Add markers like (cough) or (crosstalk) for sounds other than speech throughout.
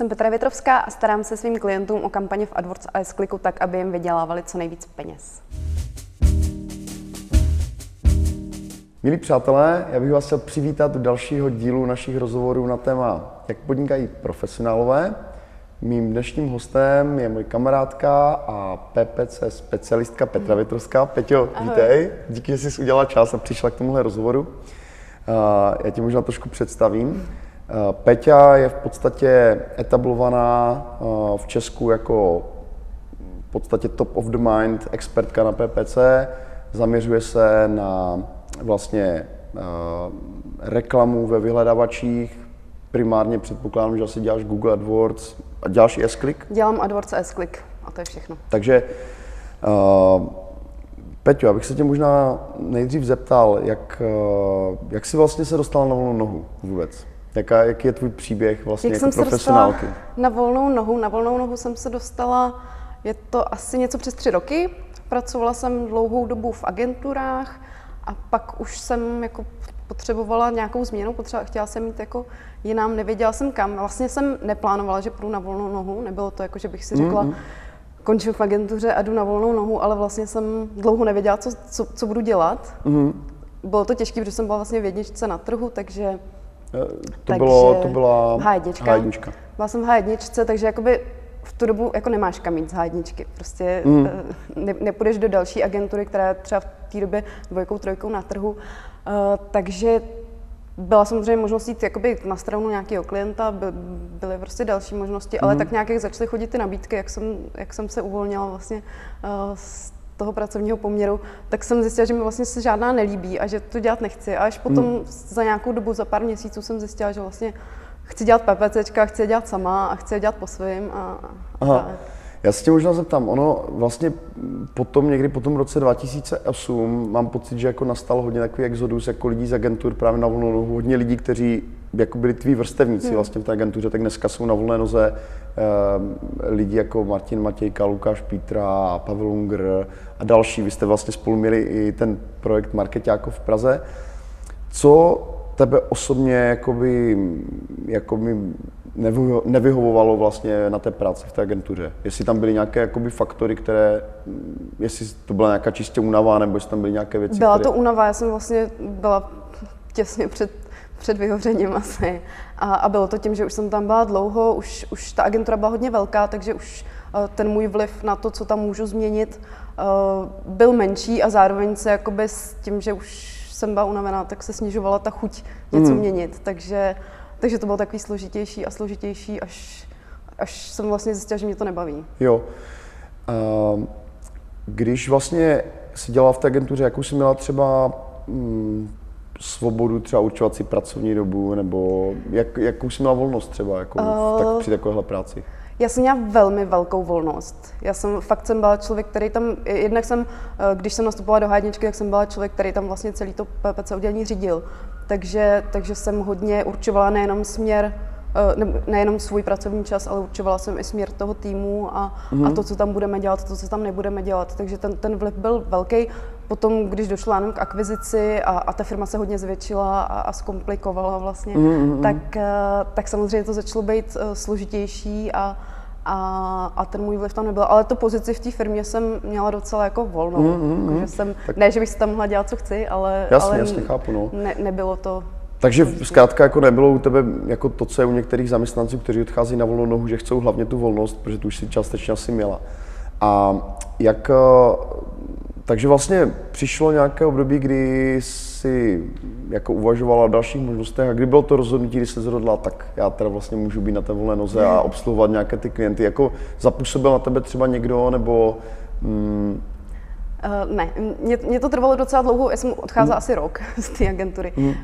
Jsem Petra Větrovská a starám se svým klientům o kampaně v AdWords a s tak, aby jim vydělávali co nejvíc peněz. Milí přátelé, já bych vás chtěl přivítat u dalšího dílu našich rozhovorů na téma, jak podnikají profesionálové. Mým dnešním hostem je moje kamarádka a PPC specialistka Petra Větrovská. Peťo, Ahoj. vítej. Díky, že jsi udělala čas a přišla k tomuhle rozhovoru. Já tě možná trošku představím. Peťa je v podstatě etablovaná v Česku jako v podstatě top of the mind expertka na PPC. Zaměřuje se na vlastně reklamu ve vyhledavačích. Primárně předpokládám, že asi děláš Google AdWords a děláš i S-Click? Dělám AdWords a S-Click a to je všechno. Takže Peťo, abych se tě možná nejdřív zeptal, jak, jak jsi vlastně se dostal na volnou nohu vůbec? Jaká, jaký je tvůj příběh vlastně Jak jako jsem profesionálky? Se na volnou nohu, na volnou nohu jsem se dostala, je to asi něco přes tři roky. Pracovala jsem dlouhou dobu v agenturách a pak už jsem jako potřebovala nějakou změnu, potřeba, chtěla jsem mít jako jinam, nevěděla jsem kam. Vlastně jsem neplánovala, že půjdu na volnou nohu, nebylo to jako, že bych si řekla, mm-hmm. končím v agentuře a jdu na volnou nohu, ale vlastně jsem dlouho nevěděla, co, co, co budu dělat. Mm-hmm. Bylo to těžké, protože jsem byla vlastně v jedničce na trhu, takže Eh, to, bylo, to byla H1. Byla jsem v H1, takže jakoby v tu dobu jako nemáš kam jít z H1. Prostě mm. ne, nepůjdeš do další agentury, která je třeba v té době dvojkou, trojkou na trhu. Uh, takže byla samozřejmě možnost jít jakoby na stranu nějakého klienta, by, byly prostě další možnosti, mm. ale tak nějak jak začaly chodit ty nabídky, jak jsem, jak jsem se uvolnila vlastně uh, z toho pracovního poměru, tak jsem zjistila, že mi vlastně se žádná nelíbí a že to dělat nechci. A až potom hmm. za nějakou dobu, za pár měsíců jsem zjistila, že vlastně chci dělat PPCčka, chci je dělat sama a chci je dělat po svým. A, Aha. A já se tě možná zeptám, ono vlastně potom někdy po tom roce 2008 mám pocit, že jako nastal hodně takový exodus jako lidí z agentur právě na volnou nohu, hodně lidí, kteří jako byli tví vrstevníci hmm. vlastně v té agentuře, tak dneska jsou na volné noze eh, lidi jako Martin Matějka, Lukáš Pítra, Pavel Unger a další. Vy jste vlastně spolu měli i ten projekt Marketáko v Praze. Co tebe osobně jakoby, jakoby nevyhovovalo vlastně na té práci v té agentuře? Jestli tam byly nějaké jakoby faktory, které, jestli to byla nějaká čistě únava, nebo jestli tam byly nějaké věci, Byla které... to únava, já jsem vlastně byla těsně před před vyhořením asi. A, a bylo to tím, že už jsem tam byla dlouho, už, už ta agentura byla hodně velká, takže už uh, ten můj vliv na to, co tam můžu změnit, uh, byl menší a zároveň se jakoby s tím, že už jsem byla unavená, tak se snižovala ta chuť něco mm. měnit. Takže, takže to bylo takový složitější a složitější, až, až jsem vlastně zjistila, že mě to nebaví. Jo. Uh, když vlastně si dělala v té agentuře, jakou jsi měla třeba mm, svobodu třeba určovat si pracovní dobu, nebo jak, jakou jsi měla volnost třeba jako uh, tak, při takovéhle práci? Já jsem měla velmi velkou volnost. Já jsem fakt jsem byla člověk, který tam, jednak jsem, eh, když jsem nastupovala do hádničky, tak jsem byla člověk, který tam vlastně celý to PPC oddělení řídil. Takže, takže jsem hodně určovala nejenom směr Eh, nejenom svůj pracovní čas, ale určovala jsem i směr toho týmu a, mm. a mhm. to, co tam budeme dělat, to, co tam nebudeme dělat. Takže ten, ten vliv byl velký. Potom, když došlo jenom k akvizici a, a ta firma se hodně zvětšila a, a zkomplikovala vlastně, mm. tak, eh, tak samozřejmě to začalo být eh, složitější a, a, a ten můj vliv tam nebyl. Ale to pozici v té firmě jsem měla docela jako volnou. Mm, mm, že jsem, tak... Ne, že bych si tam mohla dělat, co chci, ale, jasně, ale jasně, chápu, no. ne, nebylo to takže zkrátka jako nebylo u tebe jako to, co je u některých zaměstnanců, kteří odchází na volnou nohu, že chcou hlavně tu volnost, protože tu už si částečně asi měla. A jak, eh, takže vlastně přišlo nějaké období, kdy si jako uvažovala o dalších možnostech a kdy bylo to rozhodnutí, kdy se zrodila, tak já teda vlastně můžu být na té volné noze a obsluhovat nějaké ty klienty. Jako zapůsobil na tebe třeba někdo, nebo mm, Uh, ne, mě, mě to trvalo docela dlouho, já jsem odcházela mm. asi rok (laughs) z té agentury. Mm. Uh,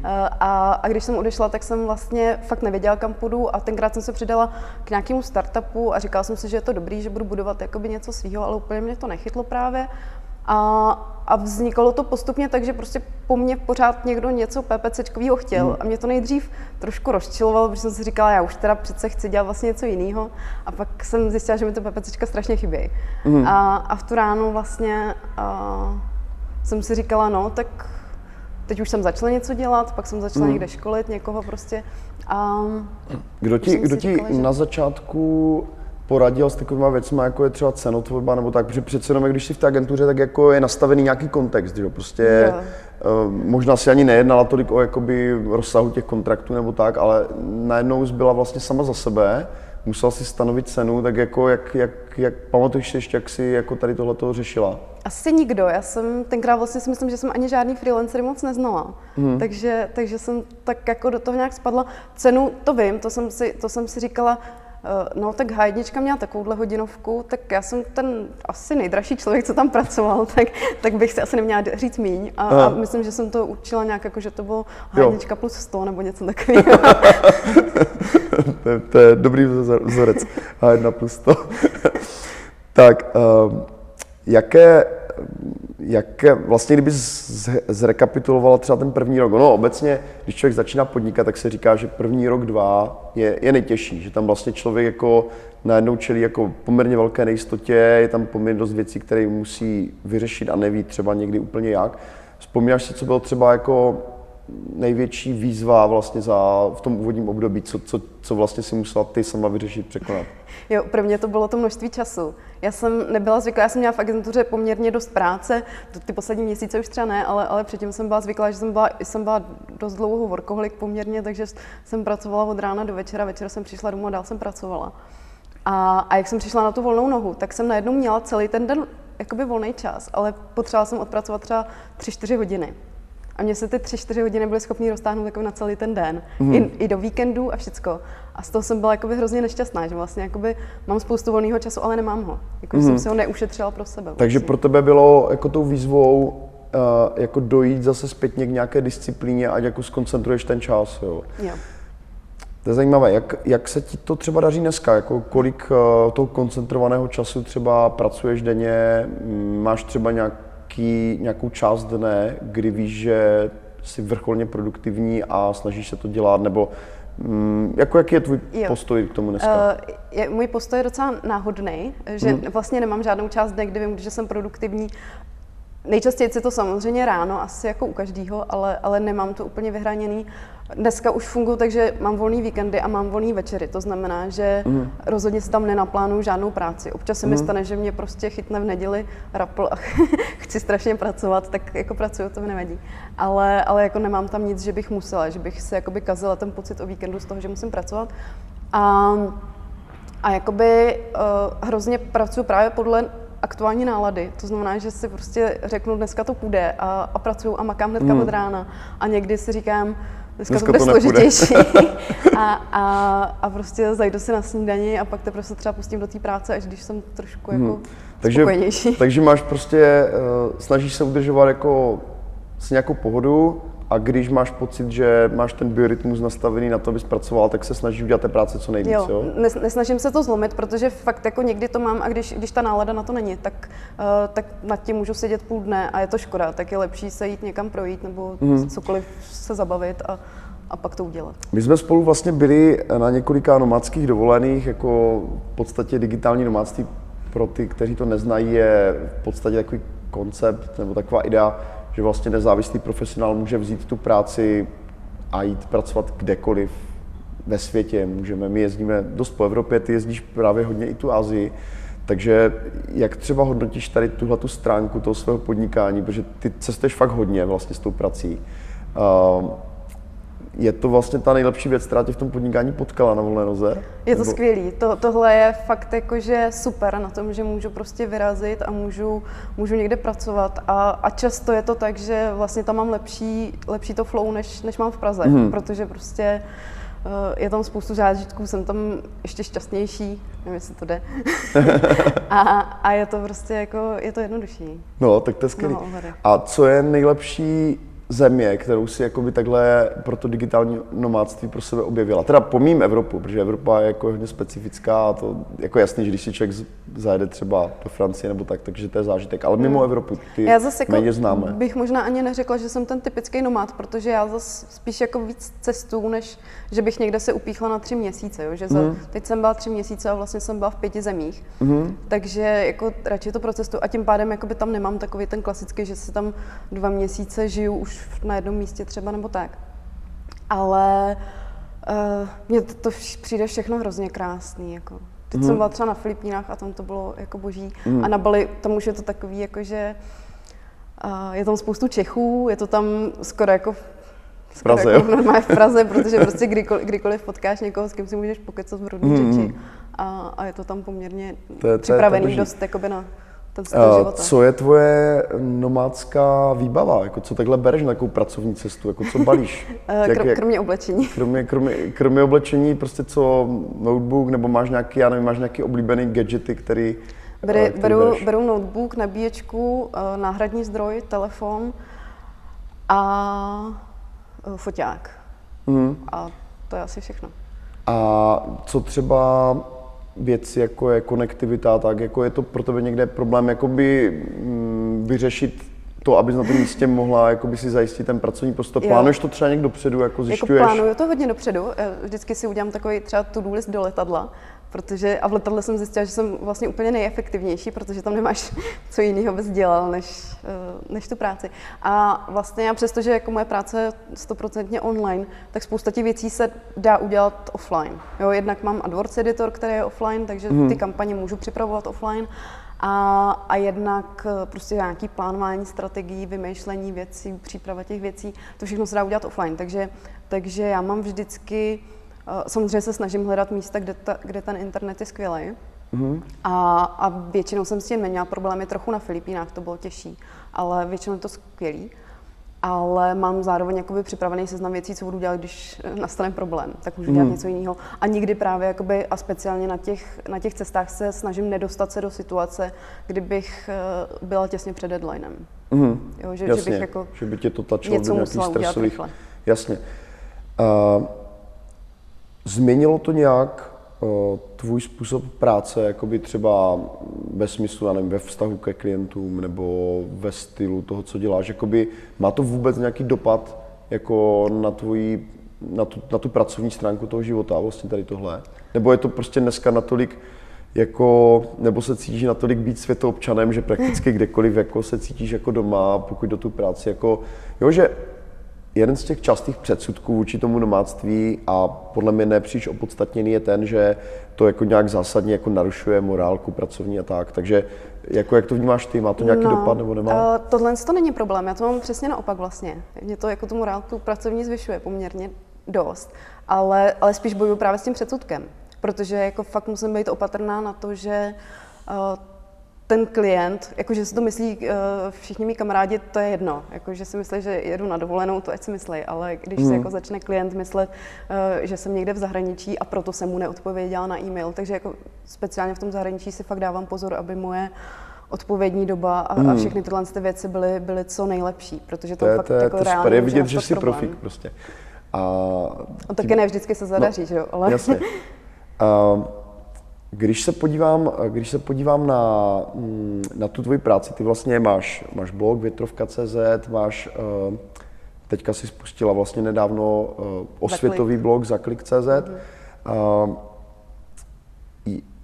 a, a když jsem odešla, tak jsem vlastně fakt nevěděla, kam půjdu a tenkrát jsem se přidala k nějakému startupu a říkala jsem si, že je to dobrý, že budu budovat jakoby něco svého, ale úplně mě to nechytlo právě. A, a vznikalo to postupně tak, že prostě po mně pořád někdo něco PPCčkového chtěl. Hmm. A mě to nejdřív trošku rozčilovalo, protože jsem si říkala, já už teda přece chci dělat vlastně něco jiného. A pak jsem zjistila, že mi to PPCčka strašně chybí. Hmm. A, a v tu ránu vlastně a, jsem si říkala, no, tak teď už jsem začala něco dělat, pak jsem začala hmm. někde školit někoho prostě. A kdo ti, kdo ti říkala, že... na začátku poradil s takovými věcmi, jako je třeba cenotvorba nebo tak, protože přece jenom, když jsi v té agentuře, tak jako je nastavený nějaký kontext, že prostě uh, možná si ani nejednala tolik o jakoby rozsahu těch kontraktů nebo tak, ale najednou byla vlastně sama za sebe, musela si stanovit cenu, tak jako jak, jak, jak pamatuješ si ještě, jak jsi jako tady tohle řešila? Asi nikdo. Já jsem tenkrát vlastně si myslím, že jsem ani žádný freelancer moc neznala. Hmm. Takže, takže jsem tak jako do toho nějak spadla. Cenu to vím, to jsem si, to jsem si říkala, Eh, no tak H1 měla takovouhle hodinovku, tak já jsem ten asi nejdražší člověk, co tam pracoval, (laughs) tak, tak bych si asi neměla říct míň. A, a myslím, že jsem to učila nějak jako, že to bylo H1 plus 100 nebo něco takového. (laughs) to, je, to je dobrý vzorec. H1 plus 100. (laughs) tak, um, jaké jak vlastně, kdyby zrekapitulovala třeba ten první rok, no obecně, když člověk začíná podnikat, tak se říká, že první rok, dva je, je nejtěžší, že tam vlastně člověk jako najednou čelí jako poměrně velké nejistotě, je tam poměrně dost věcí, které musí vyřešit a neví třeba někdy úplně jak. Vzpomínáš si, co bylo třeba jako největší výzva vlastně za, v tom úvodním období, co, co, co vlastně si musela ty sama vyřešit, překonat? (laughs) Jo, pro mě to bylo to množství času. Já jsem nebyla zvyklá, já jsem měla v agentuře poměrně dost práce, ty poslední měsíce už třeba ne, ale, ale předtím jsem byla zvyklá, že jsem byla, jsem byla dost dlouho workoholik poměrně, takže jsem pracovala od rána do večera, večer jsem přišla domů a dál jsem pracovala. A, a jak jsem přišla na tu volnou nohu, tak jsem najednou měla celý ten den jakoby volný čas, ale potřebovala jsem odpracovat třeba 3-4 hodiny. A mě se ty tři, čtyři hodiny byly schopný roztáhnout jako na celý ten den. Mm. I, I, do víkendu a všecko. A z toho jsem byla jakoby hrozně nešťastná, že vlastně jakoby mám spoustu volného času, ale nemám ho. Jako, mm. jsem si ho neušetřila pro sebe. Takže vlastně. pro tebe bylo jako tou výzvou uh, jako dojít zase zpětně k nějaké disciplíně, ať jako skoncentruješ ten čas. Jo. jo. To je zajímavé, jak, jak se ti to třeba daří dneska, jako kolik uh, toho koncentrovaného času třeba pracuješ denně, máš třeba nějak nějaký, nějakou část dne, kdy víš, že jsi vrcholně produktivní a snažíš se to dělat, nebo mm, jako jaký je tvůj jo. postoj k tomu dneska? Uh, je, můj postoj je docela náhodný, že hmm. vlastně nemám žádnou část dne, kdy vím, že jsem produktivní. Nejčastěji je to samozřejmě ráno, asi jako u každého, ale, ale nemám to úplně vyhraněný. Dneska už funguji takže mám volný víkendy a mám volný večery. To znamená, že mm. rozhodně si tam nenaplánuju žádnou práci. Občas se mm. mi stane, že mě prostě chytne v neděli rapl a (laughs) chci strašně pracovat, tak jako pracuju, to mi nevadí. Ale, ale jako nemám tam nic, že bych musela, že bych se jakoby kazila ten pocit o víkendu z toho, že musím pracovat. A, a jakoby uh, hrozně pracuji právě podle aktuální nálady. To znamená, že si prostě řeknu, dneska to půjde a, a pracuju a makám hnedka mm. od rána. A někdy si říkám, Dneska, Dneska to bude to složitější. (laughs) a, a, a prostě zajdu si na snídani a pak teprve se třeba pustím do té práce, až když jsem trošku jako hmm. takže, spokojenější. Takže máš prostě, uh, snažíš se udržovat jako s nějakou pohodu, a když máš pocit, že máš ten biorytmus nastavený na to, aby pracoval, tak se snažíš udělat té práce co nejvíc, jo? jo? Nesnažím se to zlomit, protože fakt jako někdy to mám a když, když ta nálada na to není, tak, uh, tak nad tím můžu sedět půl dne a je to škoda, tak je lepší se jít někam projít nebo mm. cokoliv se zabavit a, a pak to udělat. My jsme spolu vlastně byli na několika nomádských dovolených, jako v podstatě digitální nomádství pro ty, kteří to neznají, je v podstatě takový koncept nebo taková idea, že vlastně nezávislý profesionál může vzít tu práci a jít pracovat kdekoliv ve světě. Můžeme, my jezdíme dost po Evropě, ty jezdíš právě hodně i tu Azii, takže jak třeba hodnotíš tady tuhle tu stránku toho svého podnikání, protože ty cestuješ fakt hodně vlastně s tou prací. Uh, je to vlastně ta nejlepší věc, která tě v tom podnikání potkala na volné noze? Je to Nebo... skvělý. To, tohle je fakt jakože super na tom, že můžu prostě vyrazit a můžu, můžu někde pracovat. A, a často je to tak, že vlastně tam mám lepší, lepší to flow, než, než mám v Praze, hmm. protože prostě uh, je tam spoustu zážitků, jsem tam ještě šťastnější, nevím, jestli to jde. (laughs) a, a je to prostě jako, je to jednodušší. No, tak to je skvělý. No, a co je nejlepší země, kterou si jakoby takhle pro to digitální nomádství pro sebe objevila. Teda pomím Evropu, protože Evropa je jako hodně specifická a to jako jasný, že když si člověk zajede třeba do Francie nebo tak, takže to je zážitek. Ale mimo hmm. Evropu ty já zase jako méně známe. bych možná ani neřekla, že jsem ten typický nomád, protože já zase spíš jako víc cestu, než že bych někde se upíchla na tři měsíce. Jo? Že za, hmm. Teď jsem byla tři měsíce a vlastně jsem byla v pěti zemích. Hmm. Takže jako radši to pro cestu a tím pádem tam nemám takový ten klasický, že se tam dva měsíce žiju už už na jednom místě třeba nebo tak. Ale uh, mně to, to přijde všechno hrozně krásný. Jako. Teď hmm. jsem byla třeba na Filipínách a tam to bylo jako boží. Hmm. A na Bali tam už je to takový, jako že uh, je tam spoustu Čechů, je to tam skoro jako v Praze, jako normálně v Praze, (laughs) protože prostě kdykoliv, kdykoliv potkáš někoho, s kým si můžeš pokecat v rodné hmm. řeči. A, a je to tam poměrně to je, připravený to je, to dost jakoby na ten styl uh, života. Co je tvoje nomádská výbava? Jako co takhle bereš na takovou pracovní cestu? Jako co balíš? uh, (laughs) jak, jak, kromě oblečení. Kromě, kromě, kromě oblečení, prostě co notebook, nebo máš nějaký, já nevím, máš nějaký oblíbený gadgety, který Beru, beru, beru notebook, nabíječku, náhradní zdroj, telefon a foťák. Mm. A to je asi všechno. A co třeba věci, jako je konektivita, tak jako je to pro tebe někde problém jakoby mm, vyřešit to, abys na tom místě mohla jakoby si zajistit ten pracovní prostor. Plánuješ to třeba někdo dopředu, jako zjišťuješ? Jako plánuju to hodně dopředu. Vždycky si udělám takový třeba to-do list do letadla protože a v letadle jsem zjistila, že jsem vlastně úplně nejefektivnější, protože tam nemáš (laughs) co jiného bys dělal, než, eh, než tu práci. A vlastně já přesto, že jako moje práce je stoprocentně online, tak spousta těch věcí se dá udělat offline. Jo, jednak mám AdWords editor, který je offline, takže hmm. ty kampaně můžu připravovat offline. A, a jednak eh, prostě nějaký plánování strategií, vymýšlení věcí, příprava těch věcí, to všechno se dá udělat offline. Takže, takže já mám vždycky samozřejmě se snažím hledat místa, kde, ta, kde ten internet je skvělý. Mm-hmm. A, a většinou jsem s tím neměla problémy, trochu na Filipínách to bylo těžší, ale většinou je to skvělý. Ale mám zároveň jakoby připravený seznam věcí, co budu dělat, když nastane problém, tak můžu dělat mm. něco jiného. A nikdy právě jakoby, a speciálně na těch, na těch cestách se snažím nedostat se do situace, kdybych uh, byla těsně před deadlinem. Mm. Jo, že, Jasně, že, bych jako že by tě to tlačilo do nějakých stresových... Jasně. Uh, Změnilo to nějak uh, tvůj způsob práce, jakoby třeba ve smyslu, já nevím, ve vztahu ke klientům nebo ve stylu toho, co děláš? Jakoby, má to vůbec nějaký dopad jako na tvoji, na tu, na tu pracovní stránku toho života, vlastně tady tohle? Nebo je to prostě dneska natolik, jako, nebo se cítíš natolik být světoobčanem, že prakticky kdekoliv jako se cítíš jako doma, pokud do tu práci, jako, jo, že jeden z těch častých předsudků vůči tomu nomádství a podle mě nepříliš opodstatněný je ten, že to jako nějak zásadně jako narušuje morálku pracovní a tak. Takže jako jak to vnímáš ty? Má to nějaký no, dopad nebo nemá? Uh, tohle to není problém, já to mám přesně naopak vlastně. Mě to jako tu morálku pracovní zvyšuje poměrně dost, ale, ale spíš bojuju právě s tím předsudkem, protože jako fakt musím být opatrná na to, že uh, ten klient, jakože si to myslí uh, všichni mý kamarádi, to je jedno. Jakože si myslí, že jedu na dovolenou, to ať si myslí, ale když hmm. se jako začne klient myslet, uh, že jsem někde v zahraničí a proto jsem mu neodpověděla na e-mail, takže jako speciálně v tom zahraničí si fakt dávám pozor, aby moje odpovědní doba a, hmm. a všechny tyhle ty věci byly, byly co nejlepší, protože to, to fakt to, jako to reálně je vidět, že jsi problém. profík prostě. A, a taky tím... ne vždycky se zadaří, no, že jo? Ale... Jasně. (laughs) Uh, Když se podívám, když se podívám na, mm, na tu tvoji práci, ty vlastně máš, máš blog větrovka.cz, máš, eh, teďka si spustila vlastně nedávno eh, osvětový blog zaklik.cz. Mm-hmm.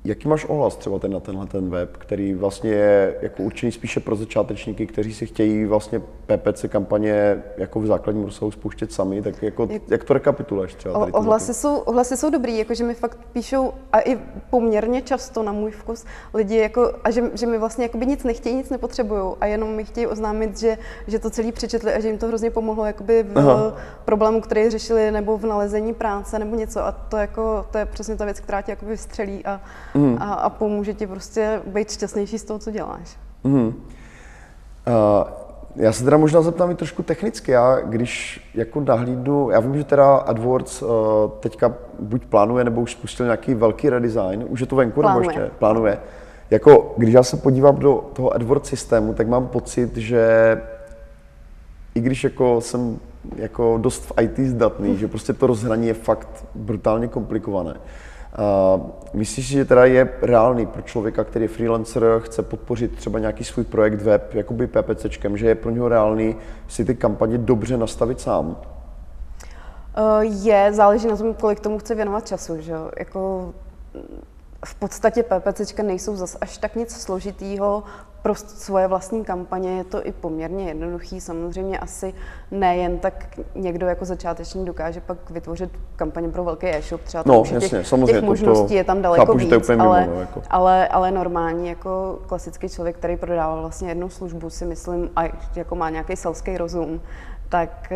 Jaký máš ohlas třeba ten na tenhle ten web, který vlastně je jako určený spíše pro začátečníky, kteří si chtějí vlastně PPC kampaně jako v základním rozsahu spouštět sami, tak jako, jak, jak to rekapituluješ třeba? Tady ohlasy, jsou, ohlasy jsou dobrý, jakože mi fakt píšou a i poměrně často na můj vkus lidi, jako, a že, že mi vlastně jakoby nic nechtějí, nic nepotřebují a jenom mi chtějí oznámit, že, že to celý přečetli a že jim to hrozně pomohlo jakoby v Aha. problému, který řešili nebo v nalezení práce nebo něco a to, jako, to je přesně ta věc, která tě jakoby vystřelí a mm. a, a pomůže ti prostě být šťastnější z toho, co děláš. Mm. Uh, já se teda možná zeptám i trošku technicky. Já když jako nahlídnu, já vím, že teda AdWords uh, teďka buď plánuje, nebo už spustil nějaký velký redesign, už je to venku, plánuje. nebo ještě plánuje. Jako, když já se podívám do toho AdWords systému, tak mám pocit, že i když jako jsem jako dost v IT zdatný, že prostě to rozhraní je fakt brutálně komplikované. Uh, myslíš si, že teda je reálný pro člověka, který je freelancer, chce podpořit třeba nějaký svůj projekt web, jakoby PPCčkem, že je pro něho reálný si ty kampaně dobře nastavit sám? Uh, je, záleží na tom, kolik tomu chce věnovat času, že jo? Jako, v podstatě PPCčka nejsou zas až tak nic složitýho. Pro svoje vlastní kampaně je to i poměrně jednoduchý. Samozřejmě asi nejen tak někdo jako začáteční dokáže pak vytvořit kampaně pro velký e-shop. Třeba no, jasně, těch, samozřejmě, těch možností to, je tam daleko chápu, víc, to je ale, mimo, no, jako. ale, ale normální jako klasický člověk, který prodával vlastně jednu službu, si myslím, a jako má nějaký selský rozum, tak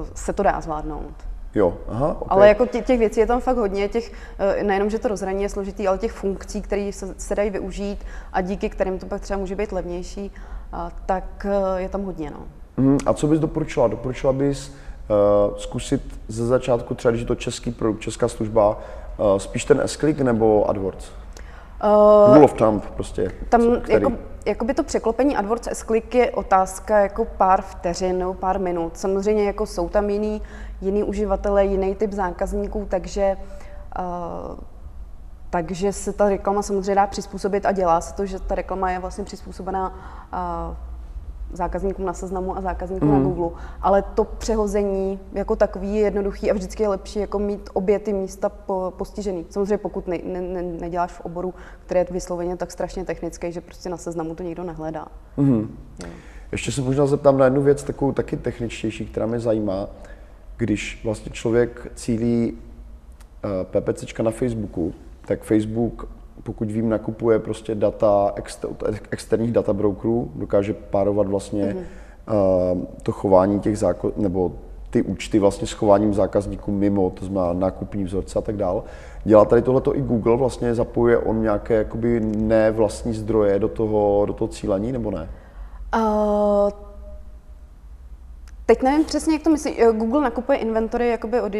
uh, se to dá zvládnout. Jo, aha, okay. Ale jako těch, těch věcí je tam fakt hodně, těch, eh, nejenom, že to rozhraní je složitý, ale těch funkcí, které se, se dají využít a díky kterým to pak třeba může být levnější, tak eh, je tam hodně. No. Mm, a co bys doporučila? Doporučila bys uh, zkusit ze začátku, třeba když je to český produkt, česká služba, uh, spíš ten s nebo AdWords? Uh, Rule of thumb prostě. Tam co, který? jako, jako by to překlopení AdWords s je otázka jako pár vteřin nebo pár minut. Samozřejmě jako jsou tam jiný, jiný uživatelé, jiný typ zákazníků, takže uh, takže se ta reklama samozřejmě dá přizpůsobit a dělá se to, že ta reklama je vlastně přizpůsobená uh, zákazníkům na seznamu a zákazníkům mm. na mhm. Google. Ale to přehození jako takový je jednoduchý a vždycky je lepší jako mít obě ty místa po, postižený. Samozřejmě pokud ne, ne, ne, neděláš v oboru, který je vysloveně tak strašně technický, že prostě na seznamu to nikdo nehledá. Mm. Ještě se možná zeptám na jednu věc, takovou taky techničtější, která mě zajímá. Když vlastně člověk cílí uh, eh, PPCčka na Facebooku, tak Facebook pokud vím, nakupuje prostě data externích data brokerů, dokáže párovat vlastně mm-hmm. uh, to chování těch zákon, nebo ty účty vlastně s chováním zákazníků mimo, to znamená nákupní vzorce a tak dále. Dělá tady tohleto i Google, vlastně zapojuje on nějaké jakoby nevlastní zdroje do toho, do toho cílení, nebo ne? Uh, Teď nevím přesně, jak to myslí. Eh, Google nakupuje inventory jakoby od,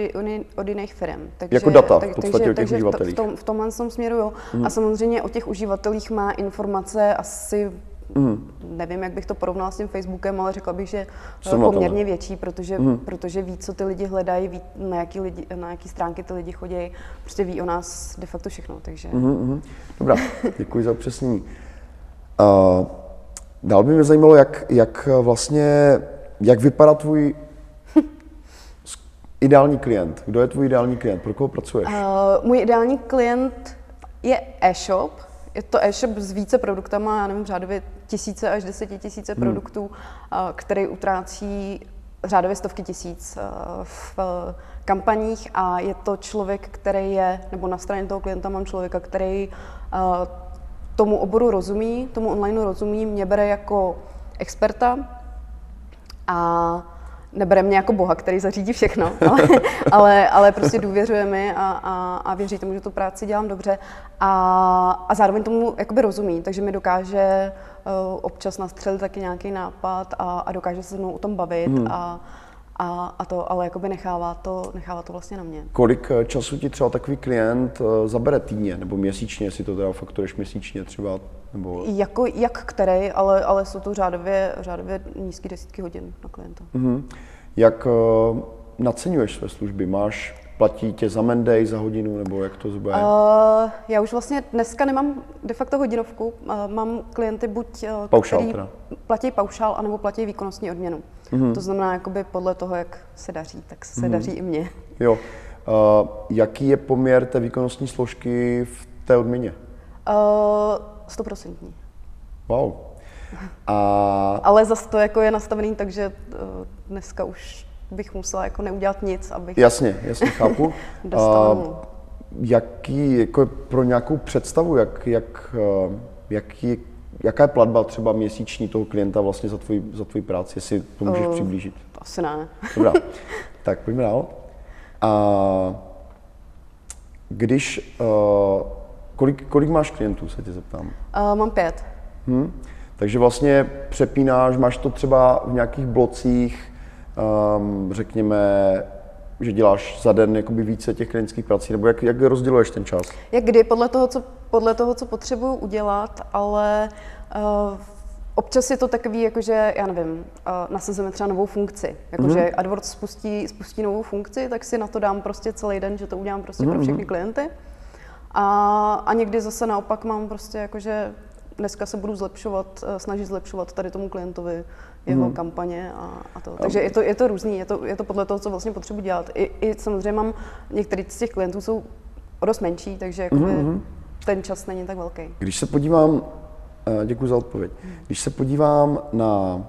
od jiných firm. Takže, jako data v podstatě takže, o těch takže uživatelích. V, tom, v tomhle tom směru jo. Mm. A samozřejmě o těch uživatelích má informace asi Mm. Nevím, jak bych to porovnala s tím Facebookem, ale řekla bych, že Jsou poměrně větší, protože, mm. protože ví, co ty lidi hledají, ví, na jaký, lidi, na jaký stránky ty lidi chodí, prostě ví o nás de facto všechno. Takže... Mm-hmm. Dobrá, děkuji za upřesnění. Uh, dál by mě zajímalo, jak, jak vlastně jak vypadá tvůj ideální klient? Kdo je tvůj ideální klient? Pro koho pracuješ? Uh, můj ideální klient je e-shop. Je to e-shop s více produktama, já nevím, řádově tisíce až desetitisíce hmm. produktů, uh, který utrácí řádově stovky tisíc uh, v kampaních a je to člověk, který je, nebo na straně toho klienta mám člověka, který tomu oboru rozumí, tomu online rozumí, mě bere jako experta, a nebere mě jako boha, který zařídí všechno, (laughs) ale, ale, ale prostě důvěřuje mi a, a, a věří tomu, že tu práci dělám dobře a, a zároveň tomu jakoby rozumí, takže mi dokáže uh, občas nastřelit taky nějaký nápad a, a dokáže se mnou o tom bavit hmm. a, a, a to, ale jakoby nechává to, nechává to vlastně na mě. Kolik eh, času ti třeba takový klient eh, zabere týdně nebo měsíčně, jestli to teda fakturuješ měsíčně třeba? Nebo... Jako, jak který, ale, ale jsou to řádově, řádově nízké desítky hodin na klienta. Mm-hmm. Jak uh, naceňuješ své služby? Máš Platí tě za Menday, za hodinu, nebo jak to zbude? Uh, já už vlastně dneska nemám de facto hodinovku. Uh, mám klienty buď, uh, paušál, který teda. platí paušál, anebo platí výkonnostní odměnu. Uh-huh. To znamená, jakoby podle toho, jak se daří, tak se uh-huh. daří i mně. Jo. Uh, jaký je poměr té výkonnostní složky v té odměně? Stoprocentní. Wow. A... Ale zase to jako je nastavený, takže uh, dneska už bych musela jako neudělat nic, abych... Jasně, jasně, chápu. (laughs) a, jaký, jako pro nějakou představu, jak, jak, jaký, jaká je platba třeba měsíční toho klienta vlastně za tvůj, za tvůj práci, jestli to můžeš uh, přiblížit? Asi ne. Dobrá, (laughs) tak pojďme dál. A když, uh, kolik, kolik máš klientů, se tě zeptám? Uh, mám pět. Hmm. Takže vlastně přepínáš, máš to třeba v nějakých blocích, um, řekněme, že děláš za den jakoby více těch klinických prací, nebo jak, jak rozděluješ ten čas? Jak kdy, podle toho, co, podle toho, co potřebuju udělat, ale uh, občas je to takový, jakože, já nevím, uh, nasazujeme třeba novou funkci. Jakože mm-hmm. AdWords spustí, spustí novou funkci, tak si na to dám prostě celý den, že to udělám prostě mm-hmm. pro všechny mhm. klienty. A, a někdy zase naopak mám prostě jakože dneska se budu zlepšovat, eh, snažit zlepšovat tady tomu klientovi jeho hmm. kampaně a, a to. Takže je to, je to různý, je to, je to podle toho, co vlastně potřebuji dělat. I, i samozřejmě mám, některý z těch klientů jsou o dost menší, takže jakoby... Hmm. ten čas není tak velký. Když se podívám, eh, děkuji za odpověď, když se podívám na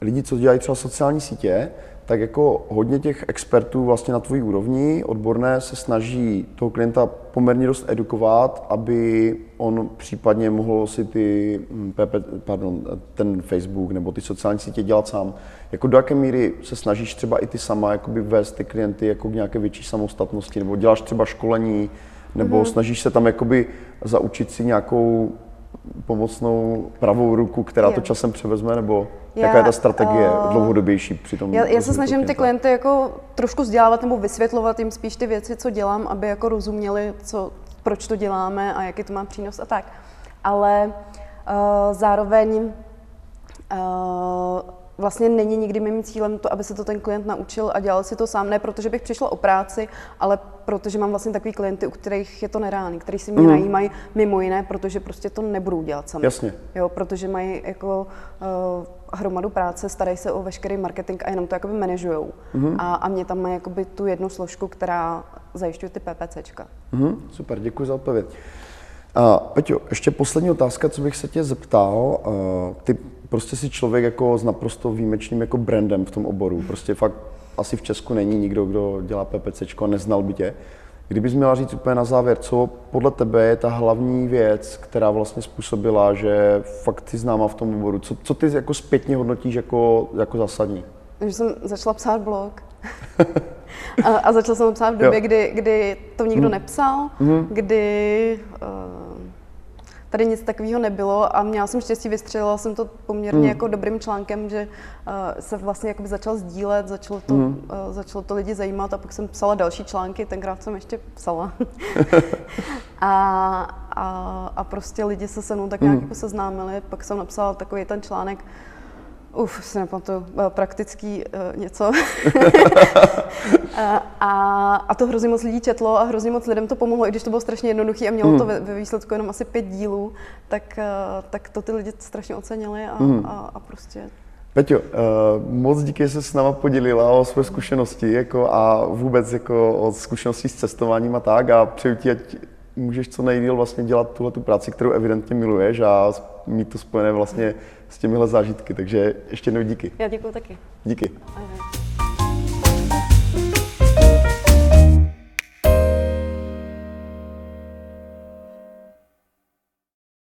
lidi, co dělají třeba sociální sítě, tak jako hodně těch expertů vlastně na tvojí úrovni odborné se snaží toho klienta poměrně dost edukovat, aby on případně mohl si ty, hm, pardon, ten Facebook nebo ty sociální sítě dělat sám. Jako do jaké míry se snažíš třeba i ty sama jakoby vést ty klienty jako k nějaké větší samostatnosti, nebo děláš třeba školení, nebo mm-hmm. snažíš se tam jakoby zaučit si nějakou pomocnou pravou ruku, která je. to časem převezme, nebo já, jaká je ta strategie uh, dlouhodobější při tom? Já, já se snažím ty klienty jako trošku vzdělávat nebo vysvětlovat jim spíš ty věci, co dělám, aby jako rozuměli, co, proč to děláme a jaký to má přínos a tak. Ale uh, zároveň uh, vlastně není nikdy mým cílem to, aby se to ten klient naučil a dělal si to sám, ne protože bych přišla o práci, ale protože mám vlastně takový klienty, u kterých je to nereálný, který si mě mm. najímají mimo jiné, protože prostě to nebudou dělat sami. Jasně. Jo, protože mají jako uh, hromadu práce, starají se o veškerý marketing a jenom to jakoby manažujou. Mm. A, a mě tam mají jakoby tu jednu složku, která zajišťuje ty PPCčka. Mm, super, děkuji za odpověď. Uh, Peťo, ještě poslední otázka, co bych se tě zeptal. Uh, ty prostě si člověk jako s naprosto výjimečným jako brandem v tom oboru. Prostě fakt asi v Česku není nikdo, kdo dělá PPC a neznal by tě. Kdybys měla říct úplně na závěr, co podle tebe je ta hlavní věc, která vlastně způsobila, že fakt ty známa v tom oboru, co, co ty jako zpětně hodnotíš jako, jako zásadní? Že jsem začala psát blog. (laughs) a, a začala jsem psát v době, kdy, kdy to nikdo hmm. nepsal, hmm. kdy uh, tady nic takového nebylo a měla jsem štěstí, vystřelila jsem to poměrně mm. jako dobrým článkem, že uh, se vlastně jakoby začal sdílet, začalo to, mm. uh, začalo to lidi zajímat a pak jsem psala další články, tenkrát jsem ještě psala. (laughs) a, a, a prostě lidi se se mnou tak nějak mm. jako seznámili, pak jsem napsala takový ten článek, Uf, si nepamatuju, eh, praktický uh, něco. (laughs) a, a to hrozně moc lidí četlo a hrozně moc lidem to pomohlo, i když to bylo strašně jednoduché a mělo mm. to ve, ve výsledku jenom asi pět dílů, tak, uh, tak to ty lidi strašně ocenili a, mm. a, a prostě Peťo, uh, moc díky, že jsi s náma podělila o své zkušenosti jako a vůbec jako o zkušenosti s cestováním a tak a přeju ti, ať můžeš co nejdíl vlastně dělat tuhle tu práci, kterou evidentně miluješ a mít to spojené vlastně s těmihle zážitky. Takže ještě jednou díky. Já děkuji taky. Díky. Ahoj.